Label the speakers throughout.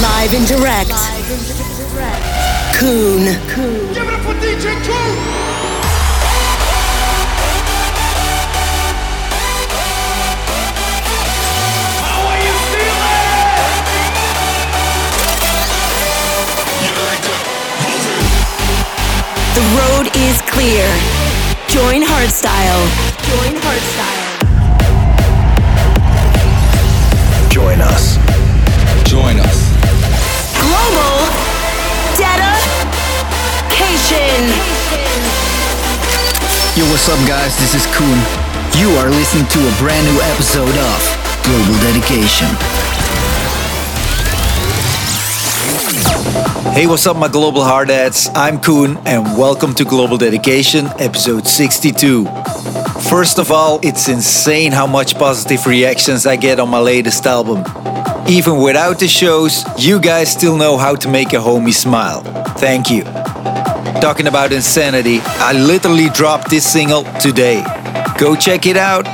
Speaker 1: Live and direct. Coone.
Speaker 2: Give it up for DJ Coone.
Speaker 1: The road is clear. Join Hardstyle. Join Hardstyle.
Speaker 3: Join us.
Speaker 4: Join us.
Speaker 1: Global Dedication.
Speaker 3: Yo, what's up, guys? This is Coone. You are listening to a brand new episode of Global Dedication.
Speaker 5: Hey, what's up, my global hardheads? I'm Coone, and welcome to Global Dedication, episode 62. First of all, it's insane how much positive reactions I get on my latest album. Even without the shows, you guys still know how to make a homie smile. Thank you. Talking about insanity, I literally dropped this single today. Go check it out.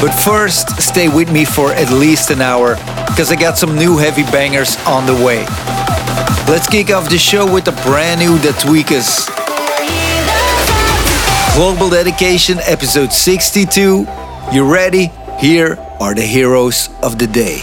Speaker 5: But first, stay with me for at least an hour because I got some new heavy bangers on the way. Let's kick off the show with a brand new Da Tweekaz. Global Dedication, episode 62. You ready? Here are the heroes of the day.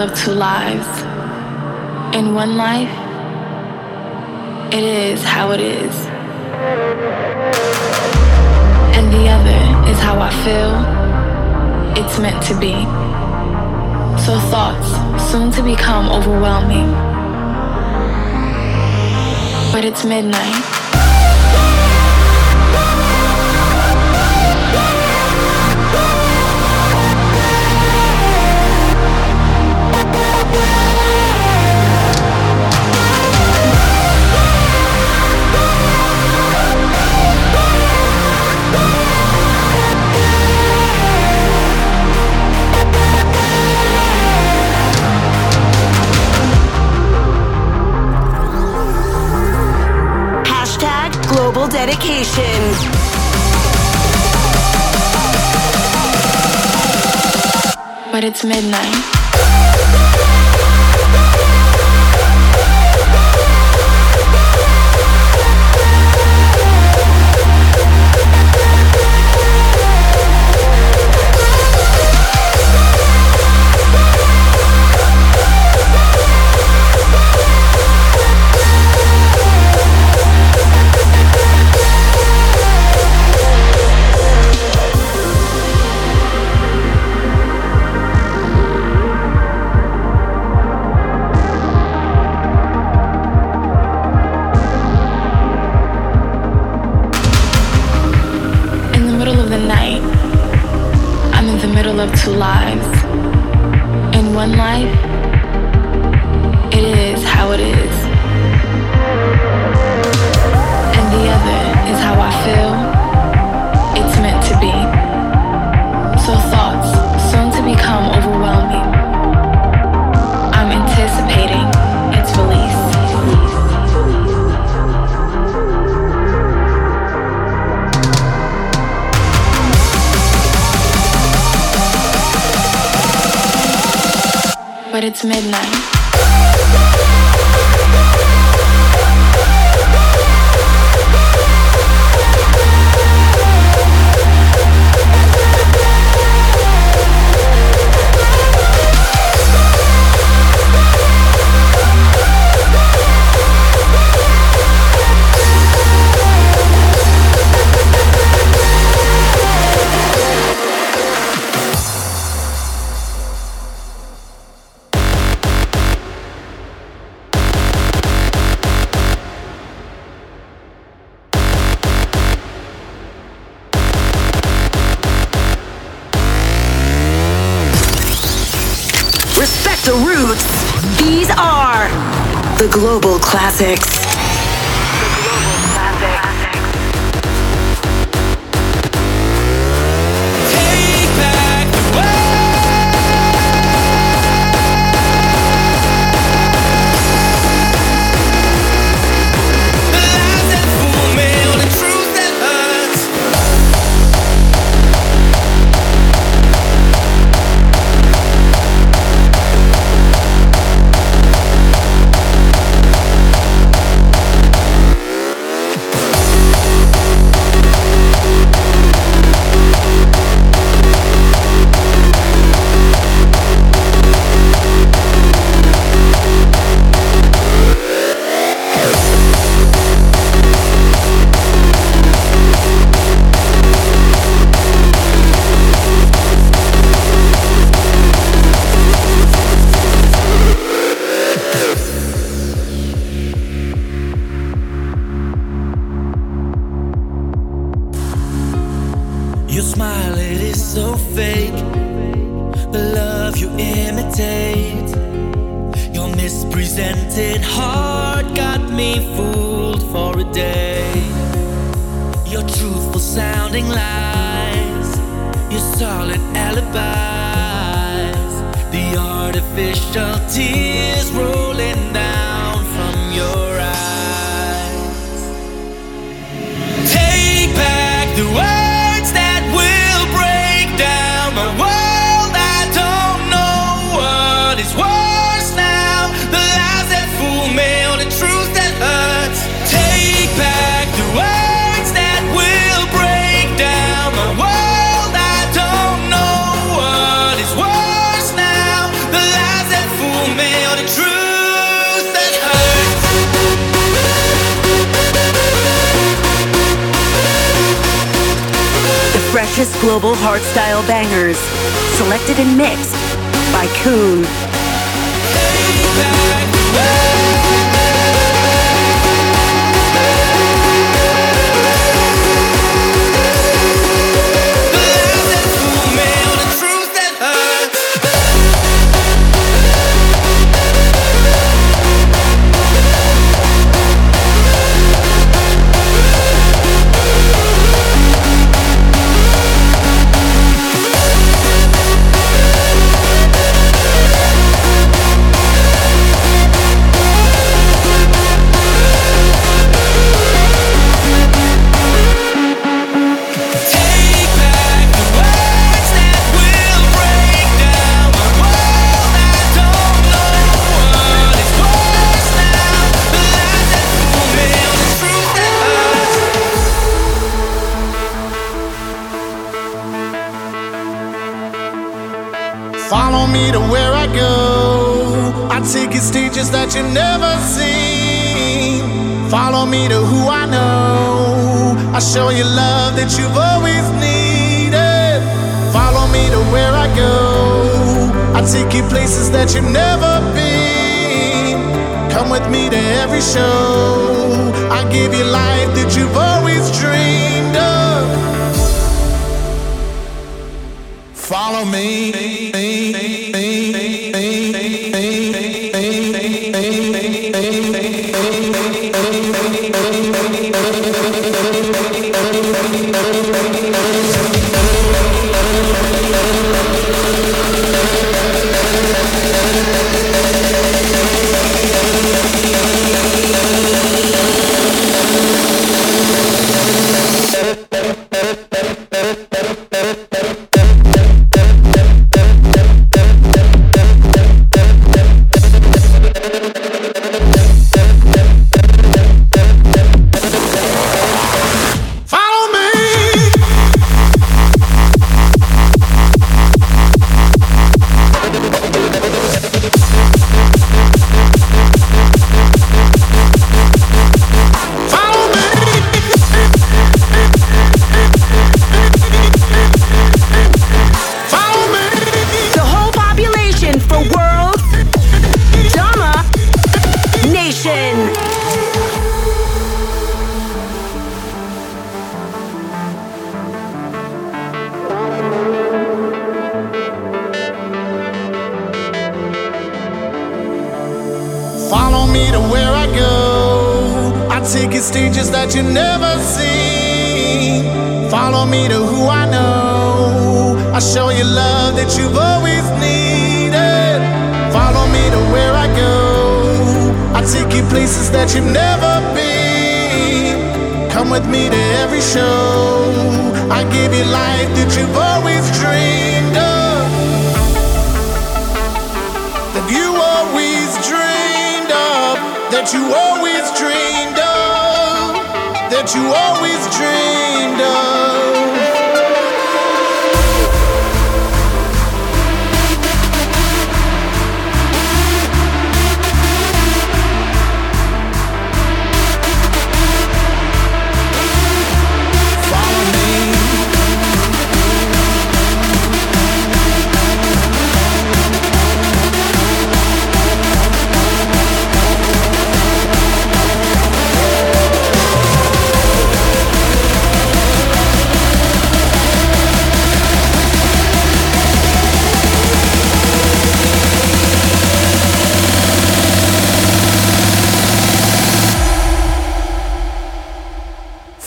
Speaker 6: Of two lives. In one life, it is how it is. And the other is how I feel it's meant to be. So thoughts soon to become overwhelming. But it's midnight.
Speaker 7: Dedication.
Speaker 8: But it's midnight.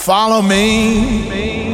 Speaker 1: Follow me.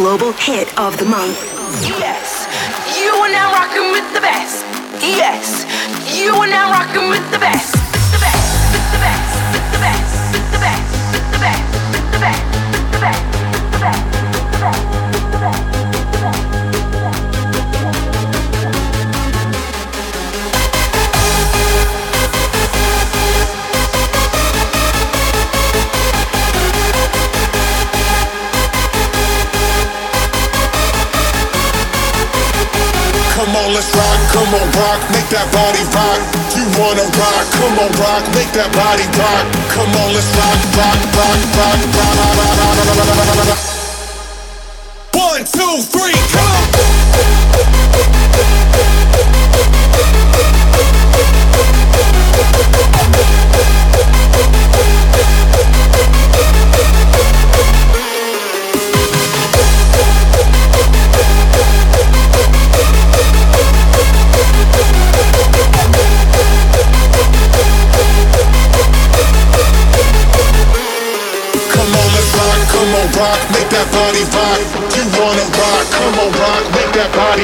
Speaker 9: Global hit of the month.
Speaker 10: Yes, you are now rocking with the best. Yes, you are now rocking with the best.
Speaker 2: Come on, rock, make that body rock. You wanna rock, come on, rock, make that body rock. Come on, let's rock, rock, rock, rock, rock, rock, rock, rock.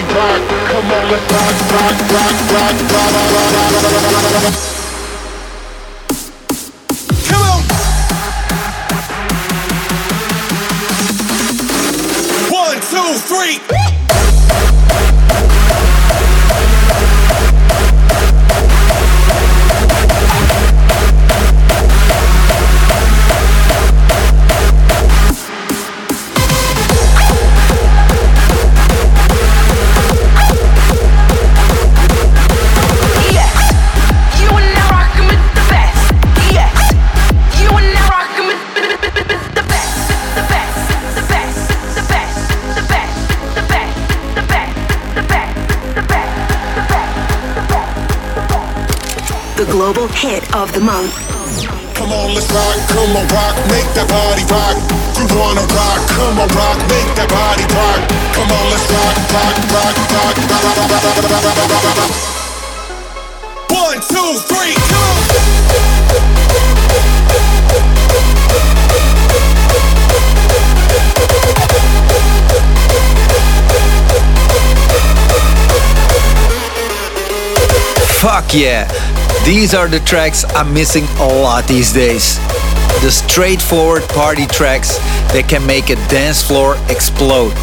Speaker 2: Body rock. Come on, let's rock, rock, rock, rock, rock, rock, rock, rock, rock. Come on.
Speaker 7: The month.
Speaker 2: Come on, let's rock, come on, rock, make that body rock. You wanna rock, come on, rock, make that body rock. Come on, let's rock, rock, rock, rock, rock, rock, rock, rock. One, two, three, go!
Speaker 5: Fuck yeah! These are the tracks I'm missing a lot these days. The straightforward party tracks that can make a dance floor explode.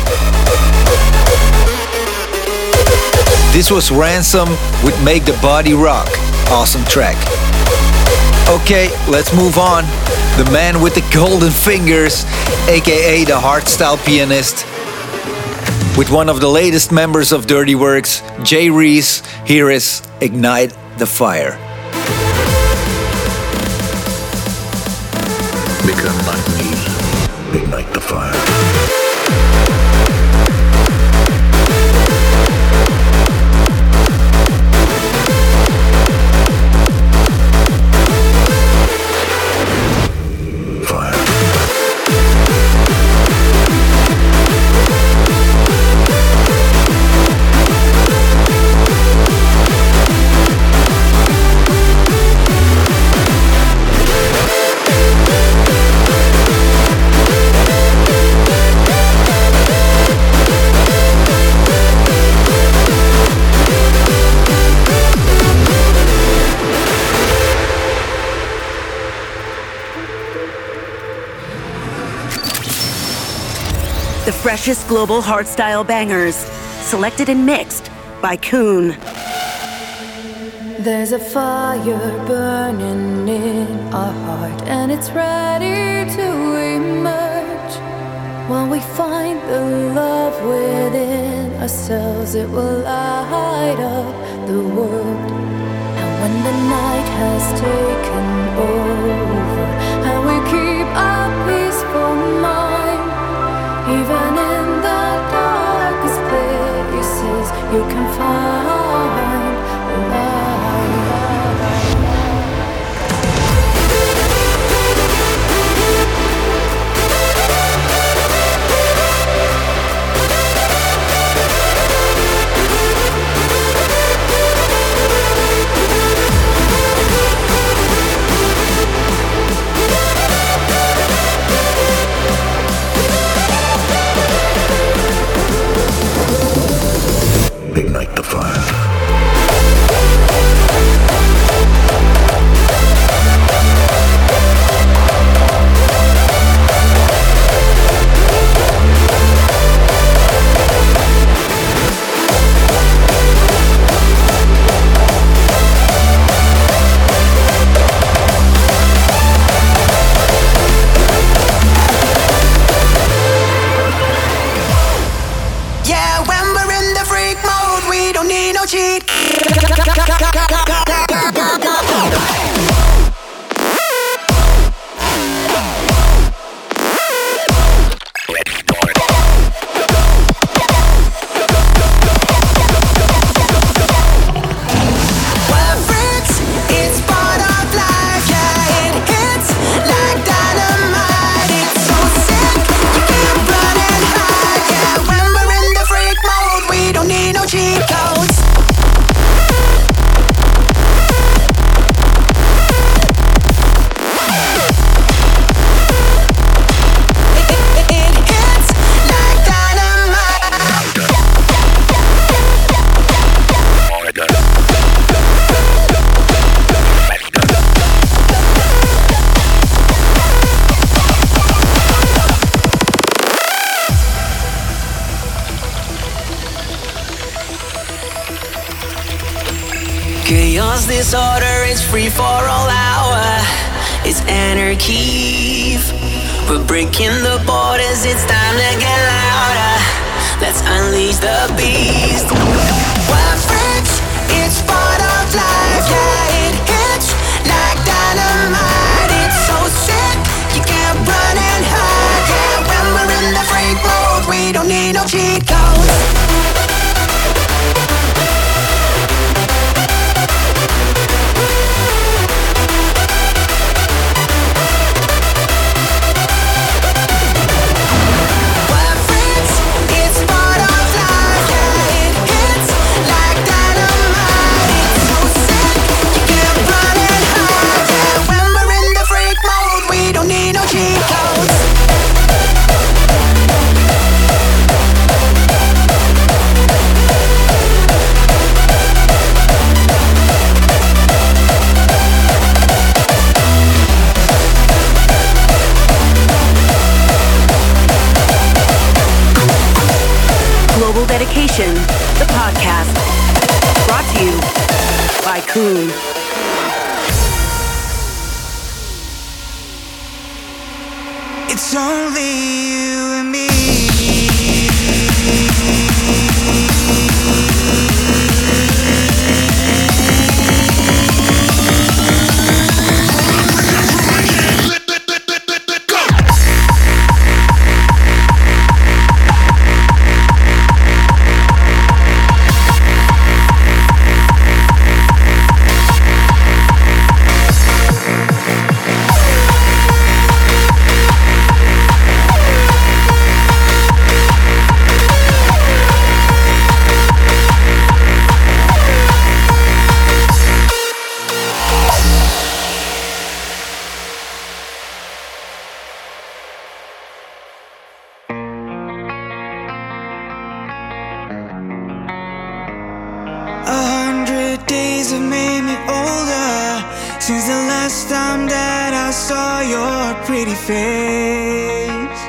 Speaker 5: This was Ransom with Make the Body Rock. Awesome track. Okay, let's move on. The man with the golden fingers, aka the hardstyle pianist, with one of the latest members of Dirty Workz, Jay Reeve, here is Ignite the Fire.
Speaker 11: Become like me. Ignite the fire.
Speaker 7: Freshest global hardstyle bangers, selected and mixed by Coone.
Speaker 12: There's a fire burning in our heart, and it's ready to emerge. When we find the love within ourselves, it will light up the world. And when the night has taken over,
Speaker 13: days have made me older since the last time that I saw your pretty face.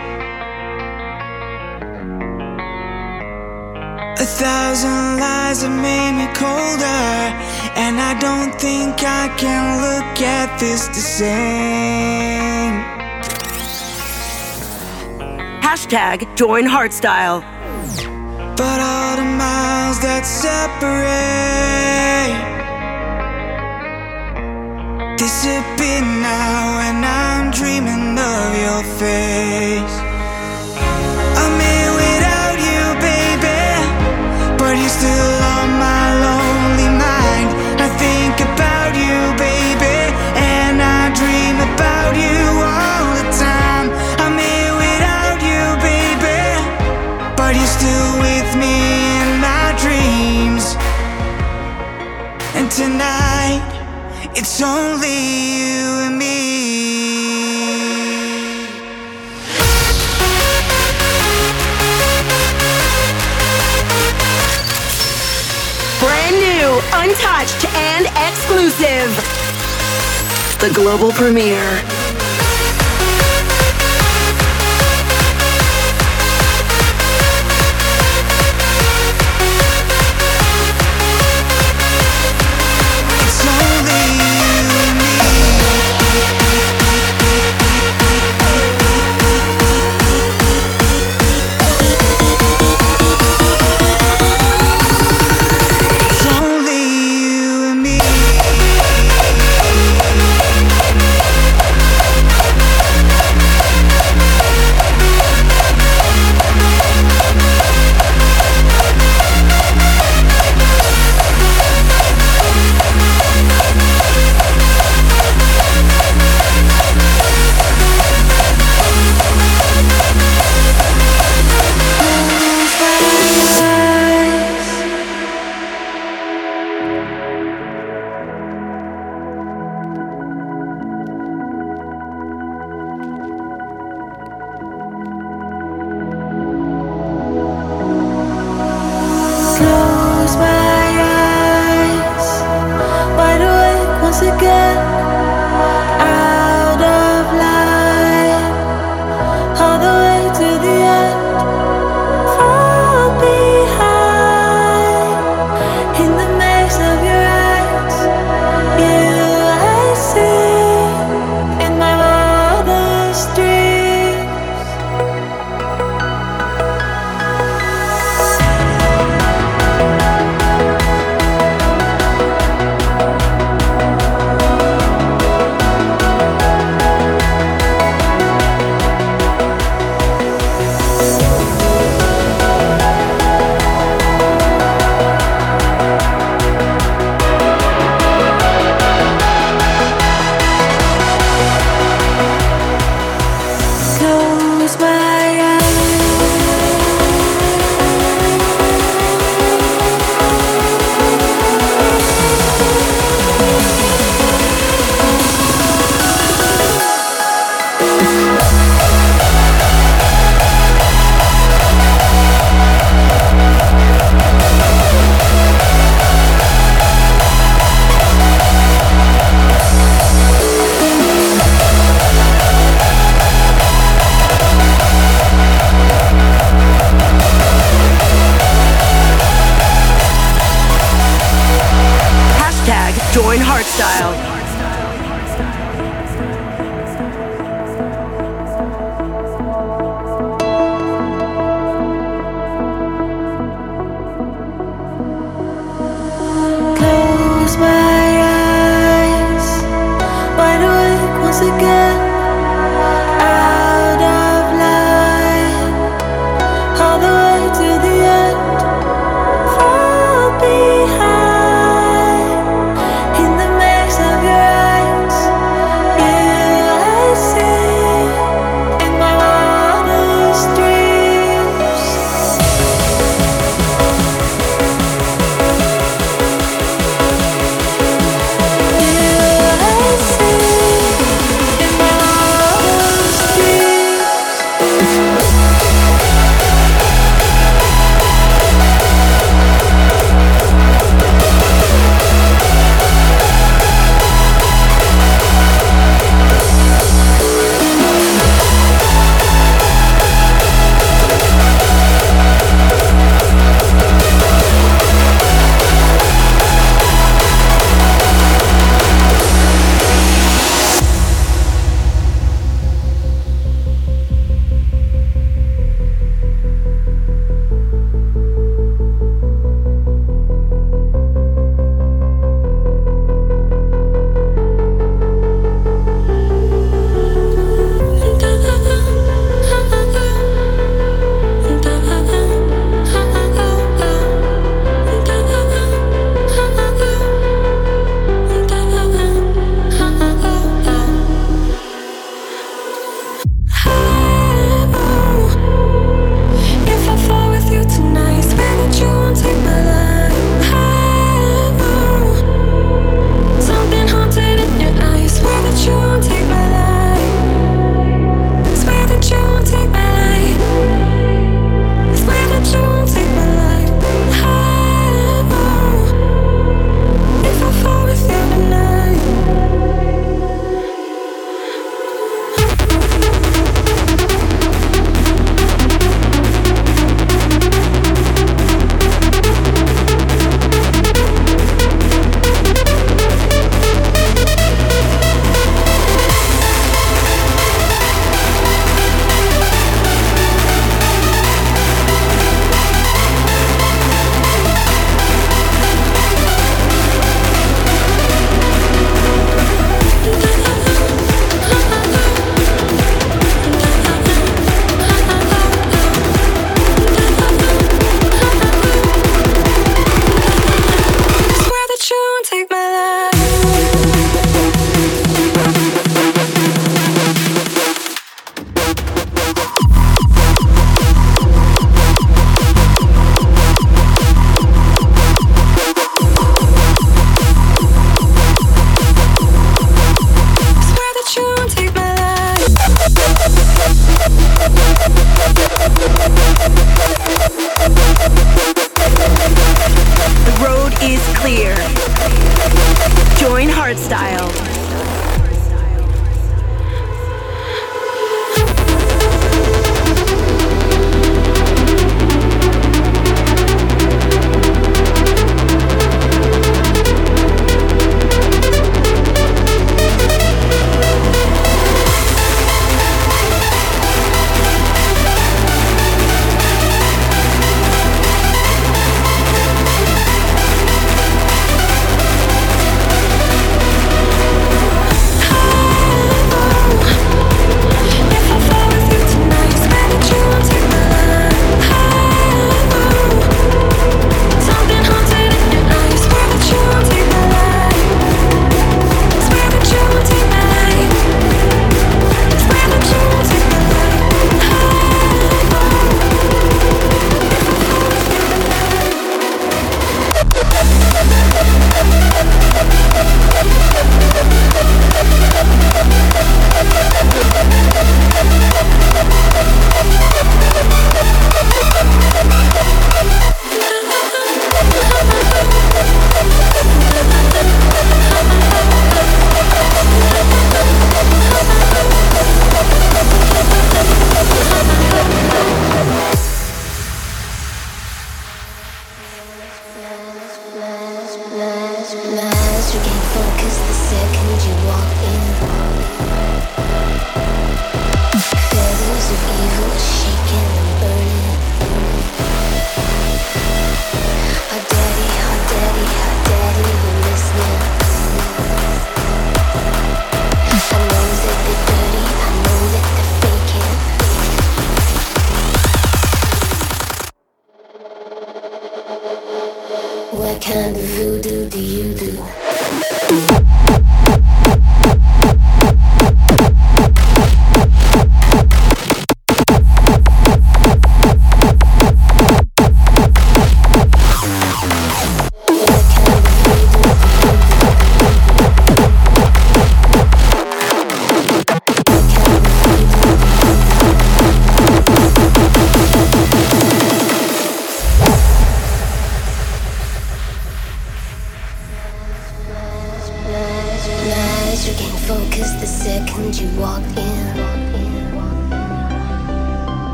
Speaker 13: A thousand lies have made me colder, and I don't think I can look at this the same.
Speaker 7: Hashtag join Hardstyle.
Speaker 13: But all the miles that separate disappear now, and I'm dreaming of your face. I'm here without you, baby, but you're still on you me.
Speaker 7: Brand new, untouched, and exclusive. The global premiere.
Speaker 14: Join Hardstyle.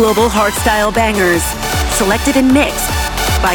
Speaker 15: Global hardstyle bangers, selected and mixed by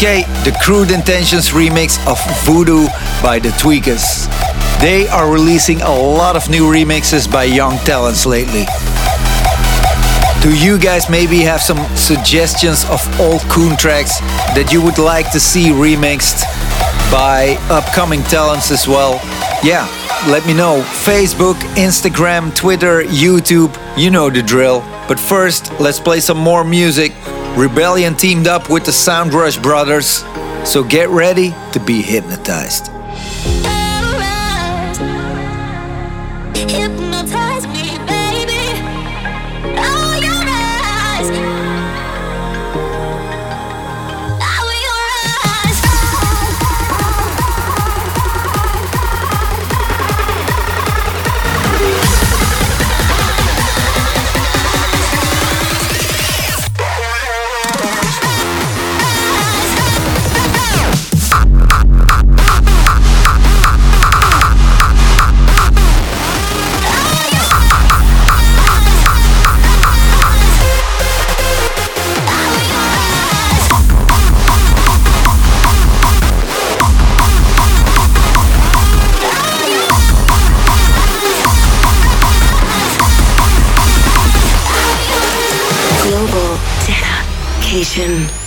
Speaker 5: Okay, the Crude Intentions remix of Voodoo by Da Tweekaz. They are releasing a lot of new remixes by young talents lately. Do you guys maybe have some suggestions of old Coone tracks that you would like to see remixed by upcoming talents as well? Yeah, let me know. Facebook, Instagram, Twitter, YouTube, you know the drill. But first, let's play some more music. Rebellion teamed up with the Sound Rush brothers, so get ready to be hypnotized.
Speaker 7: global dedication.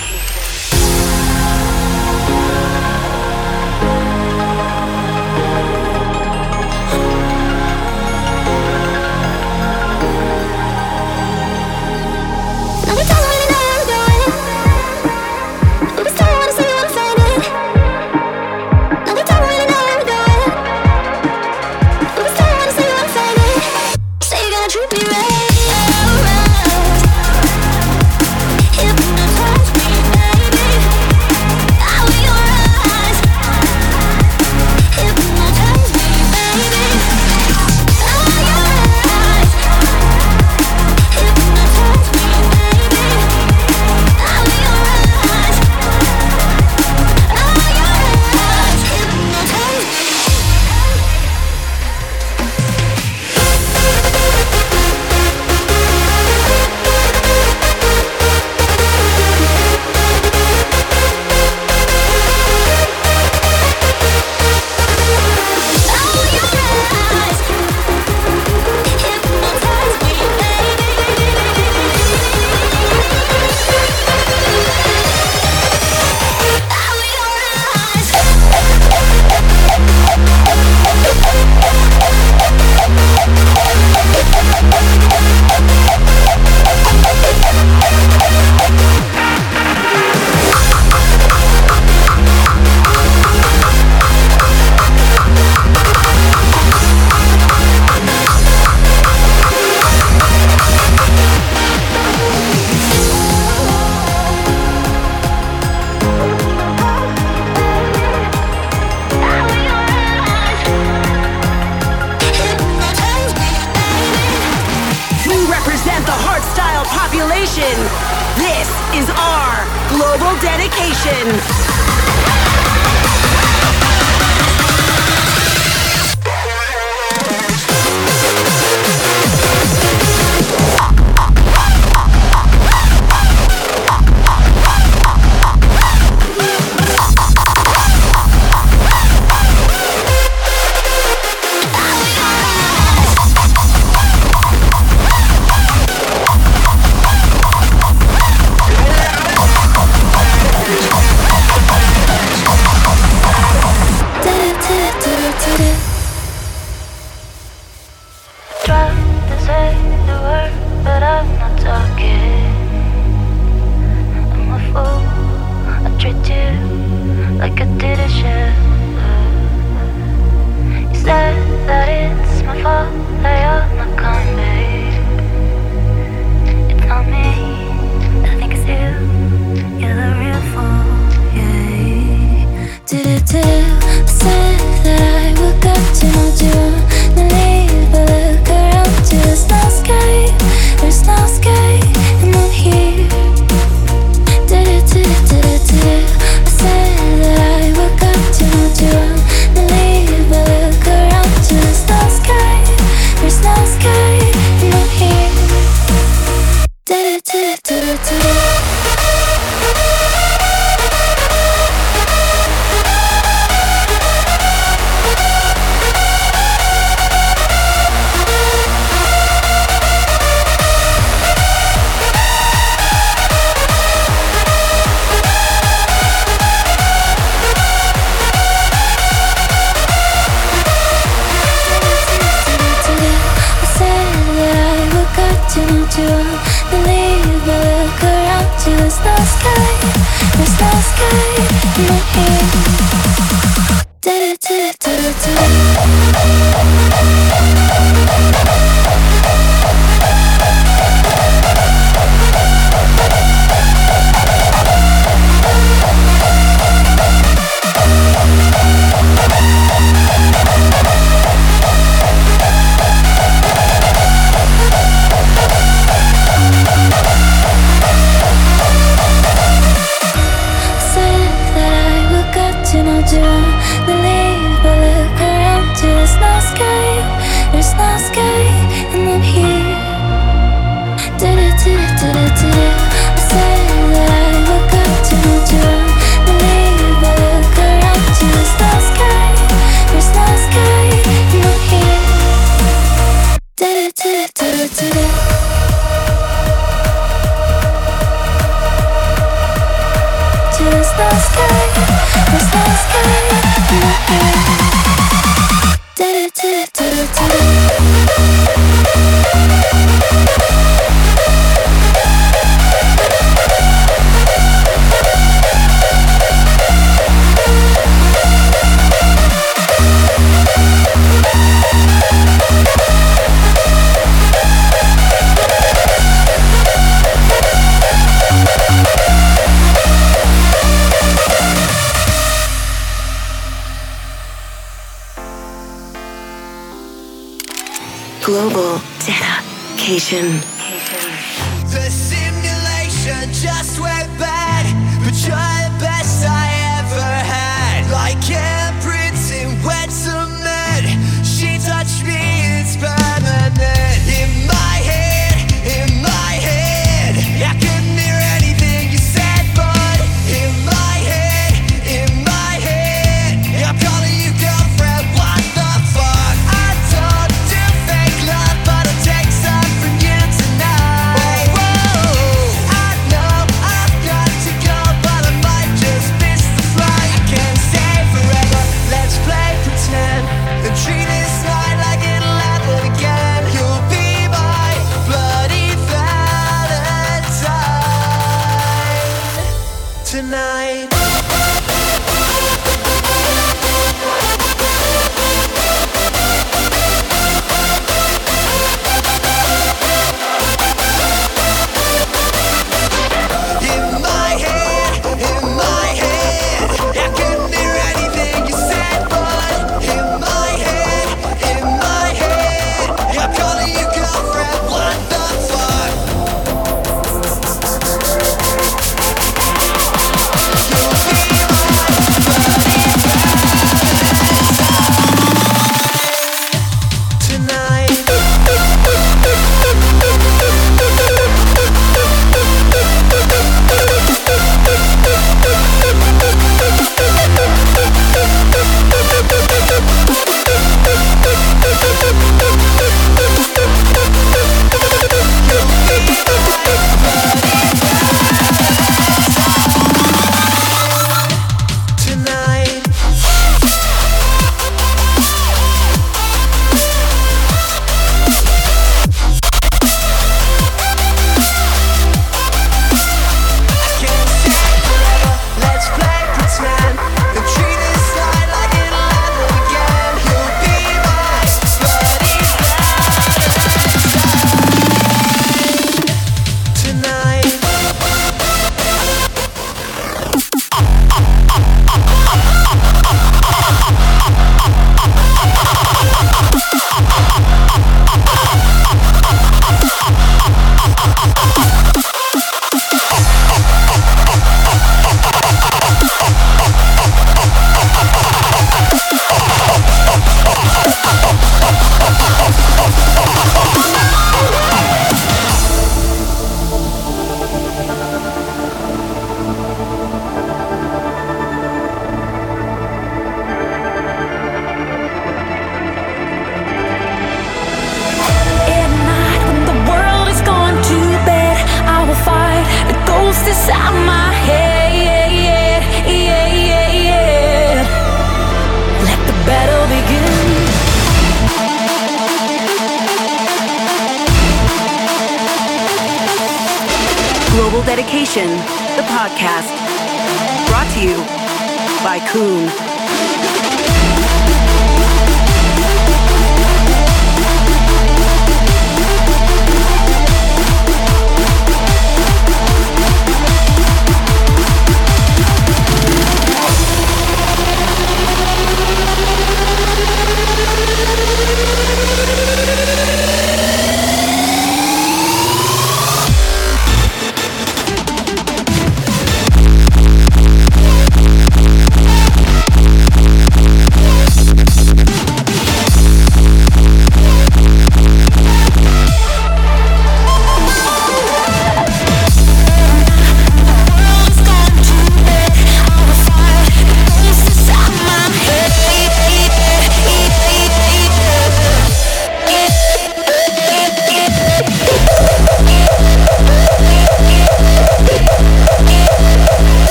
Speaker 7: represent the hardstyle population. This is our global dedication.
Speaker 12: too, too Believe I look around to the star sky The star sky in my ear Da-da-da-da-da-da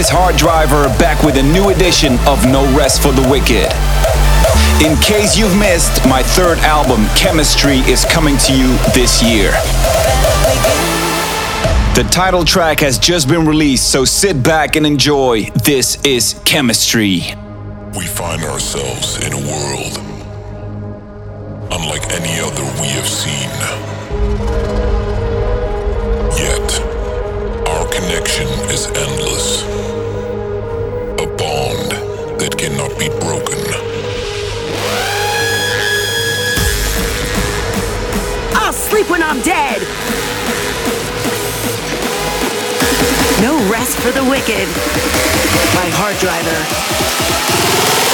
Speaker 16: is Hard Driver back with a new edition of No Rest for the Wicked. In case you've missed, my third album, Chemistry, is coming to you this year. The title track has just been released, so sit back and enjoy. This is Chemistry.
Speaker 2: We find ourselves in a world unlike any other we have seen. Yet, connection is endless a bond that cannot be broken.
Speaker 12: I'll sleep when I'm dead. No rest for the wicked. My Hard Driver.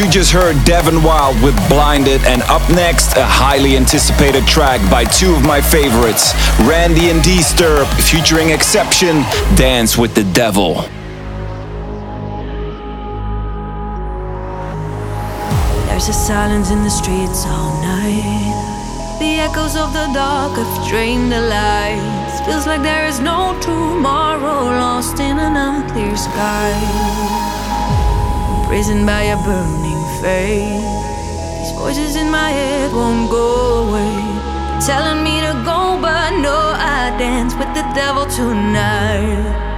Speaker 16: You just heard Devin Wild with Blinded, and up next, a highly anticipated track by two of my favorites Ran-D and Disturb, featuring Exception, Dance with the Devil.
Speaker 12: There's a silence in the streets all night. The echoes of the dark have drained the lights. Feels like there is no tomorrow, lost in an unclear sky. Risen by a burning these voices in my head won't go away. They're telling me to go, but no, I dance with the devil tonight.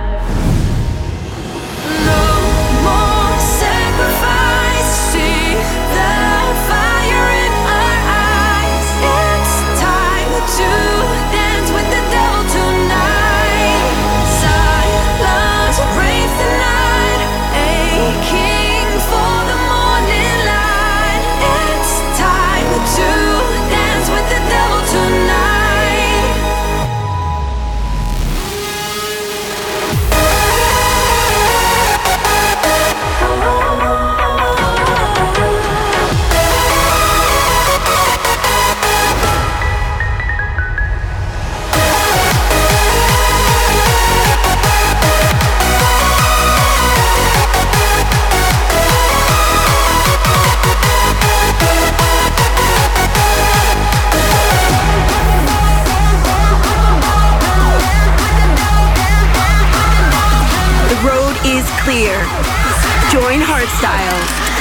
Speaker 12: clear. Join Hardstyle.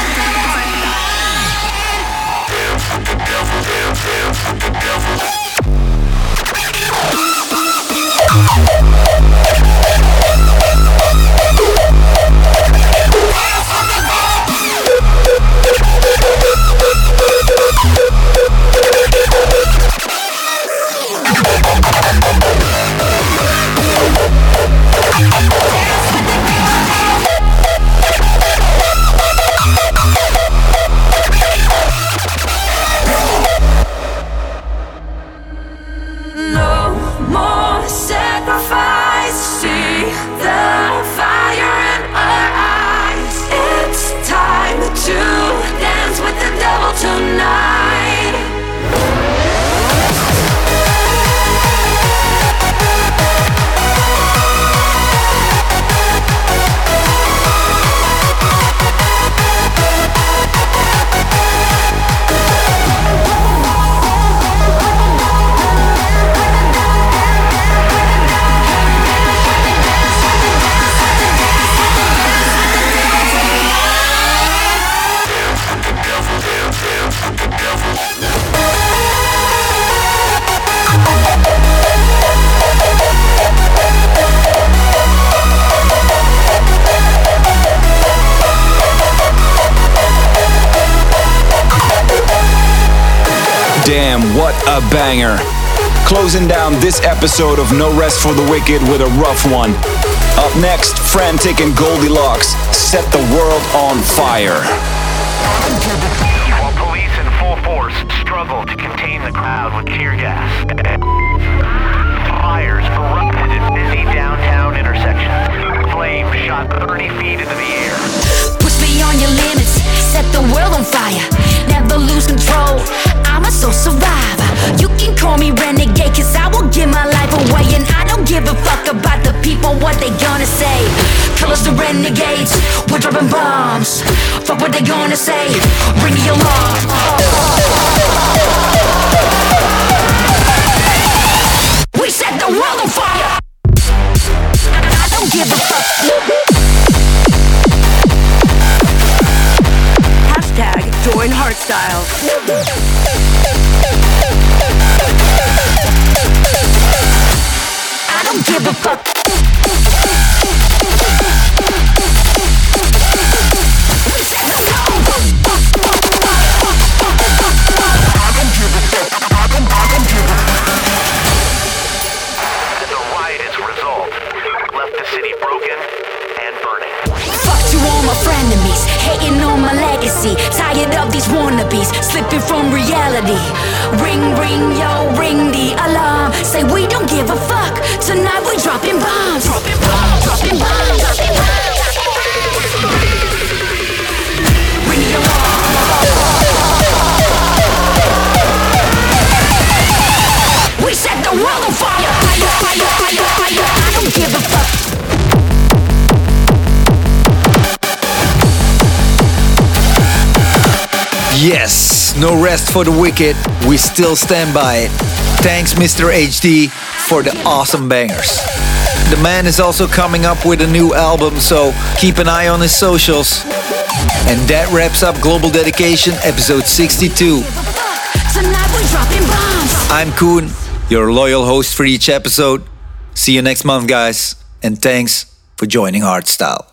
Speaker 16: banger. Closing down this episode of No Rest for the Wicked with a rough one. Up next, Frantic and Goldilocks set the world on fire.
Speaker 17: dropping bombs. Fuck what they gonna say. Ring the alarm. We set the world on fire. I don't give a fuck.
Speaker 7: Hashtag join
Speaker 17: Hardstyle. I don't give a fuck.
Speaker 5: No rest for the wicked. We still stand by it. Thanks, Mr. HD, for the awesome bangers. The man is also coming up with a new album, so keep an eye on his socials. And that wraps up Global Dedication, episode 62. I'm Coone, your loyal host for each episode. See you next month, guys, and thanks for joining Hardstyle.